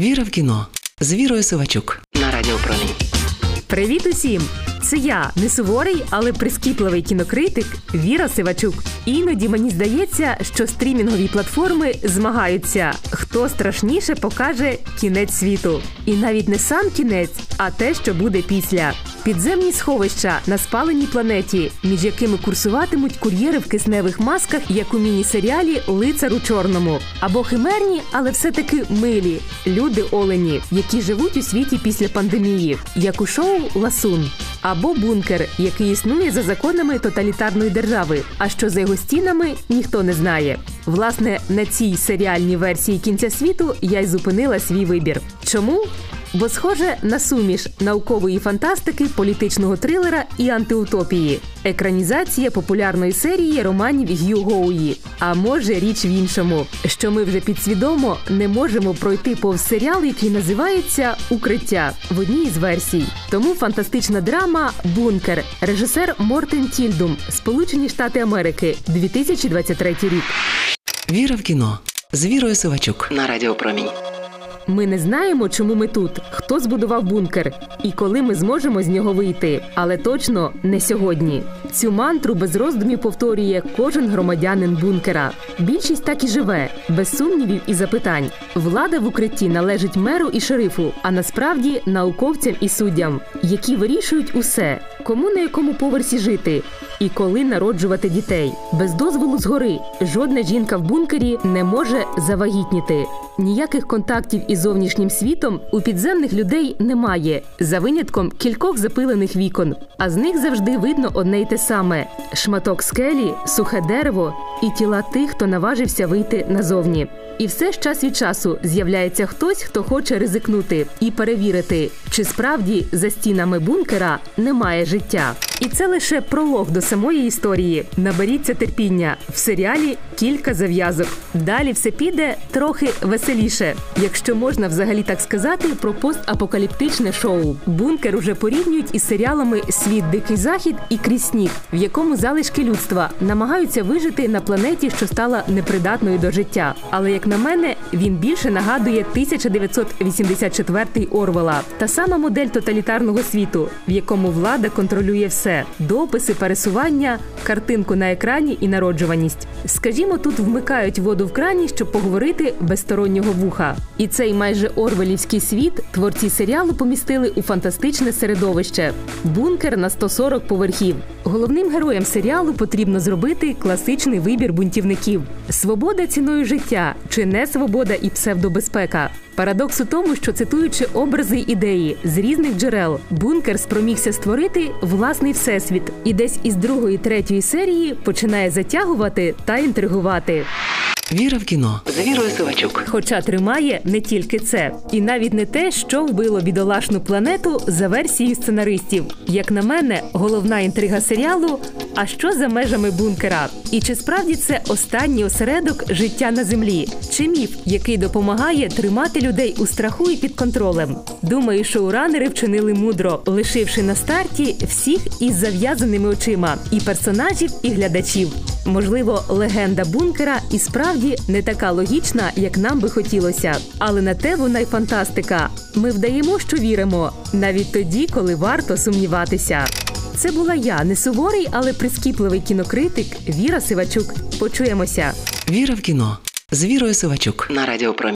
Віра в кіно з Вірою Сивачук на Радіопромінь. Привіт усім! Це я, не суворий, але прискіпливий кінокритик Віра Сивачук. Іноді мені здається, що стрімінгові платформи змагаються, хто страшніше покаже кінець світу. І навіть не сам кінець, а те, що буде після. Підземні сховища на спаленій планеті, між якими курсуватимуть кур'єри в кисневих масках, як у міні-серіалі Лицар у чорному, або химерні, але все-таки милі люди олені, які живуть у світі після пандемії, як у шоу Ласун, або бункер, який існує за законами тоталітарної держави. А що за його стінами ніхто не знає. Власне, на цій серіальній версії кінця світу я й зупинила свій вибір. Чому? Бо схоже на суміш наукової фантастики, політичного трилера і антиутопії, екранізація популярної серії романів Г'ю Гоуї. А може річ в іншому, що ми вже підсвідомо не можемо пройти повз серіал, який називається Укриття в одній із версій. Тому фантастична драма Бункер, режисер Мортен Тільдум, Сполучені Штати Америки, 2023 рік. Віра в кіно з Вірою Сивачук на Радіопромінь. Ми не знаємо, чому ми тут, хто збудував бункер і коли ми зможемо з нього вийти. Але точно не сьогодні. Цю мантру без роздумів повторює кожен громадянин бункера. Більшість так і живе, без сумнівів і запитань. Влада в укритті належить меру і шерифу, а насправді науковцям і суддям, які вирішують усе, кому на якому поверсі жити. І коли народжувати дітей без дозволу згори жодна жінка в бункері не може завагітніти. Ніяких контактів із зовнішнім світом у підземних людей немає, за винятком кількох запилених вікон. А з них завжди видно одне й те саме: шматок скелі, сухе дерево і тіла тих, хто наважився вийти назовні. І все ж час від часу з'являється хтось, хто хоче ризикнути і перевірити, чи справді за стінами бункера немає життя. І це лише пролог до самої історії. Наберіться терпіння в серіалі кілька зав'язок. Далі все піде трохи веселіше, якщо можна взагалі так сказати про постапокаліптичне шоу. Бункер уже порівнюють із серіалами Світ Дикий Захід і Крізь в якому залишки людства намагаються вижити на планеті, що стала непридатною до життя. Але як на мене, він більше нагадує 1984 Орвела, та сама модель тоталітарного світу, в якому влада контролює все: дописи, пересування, картинку на екрані і народжуваність. Скажімо, тут вмикають воду в крані, щоб поговорити без вуха. І цей майже орвелівський світ творці серіалу помістили у фантастичне середовище бункер на 140 поверхів. Головним героям серіалу потрібно зробити класичний вибір бунтівників: свобода ціною життя чи не свобода і псевдобезпека. Парадокс у тому, що цитуючи образи ідеї з різних джерел, бункер спромігся створити власний всесвіт, і десь із другої третьої серії починає затягувати та інтригувати. Віра в кіно з Вірою Сивачук. Хоча тримає не тільки це, і навіть не те, що вбило бідолашну планету за версією сценаристів. Як на мене, головна інтрига серіалу. А що за межами бункера? І чи справді це останній осередок життя на землі? Чи міф, який допомагає тримати людей у страху і під контролем? Думаю, шоуранери вчинили мудро, лишивши на старті всіх із зав'язаними очима і персонажів, і глядачів. Можливо, легенда бункера і справді не така логічна, як нам би хотілося. Але на те вона й фантастика. Ми вдаємо, що віримо, навіть тоді, коли варто сумніватися. Це була я, не суворий, але прискіпливий кінокритик Віра Сивачук. Почуємося. Віра в кіно з Вірою Сивачук на Радіопромінь.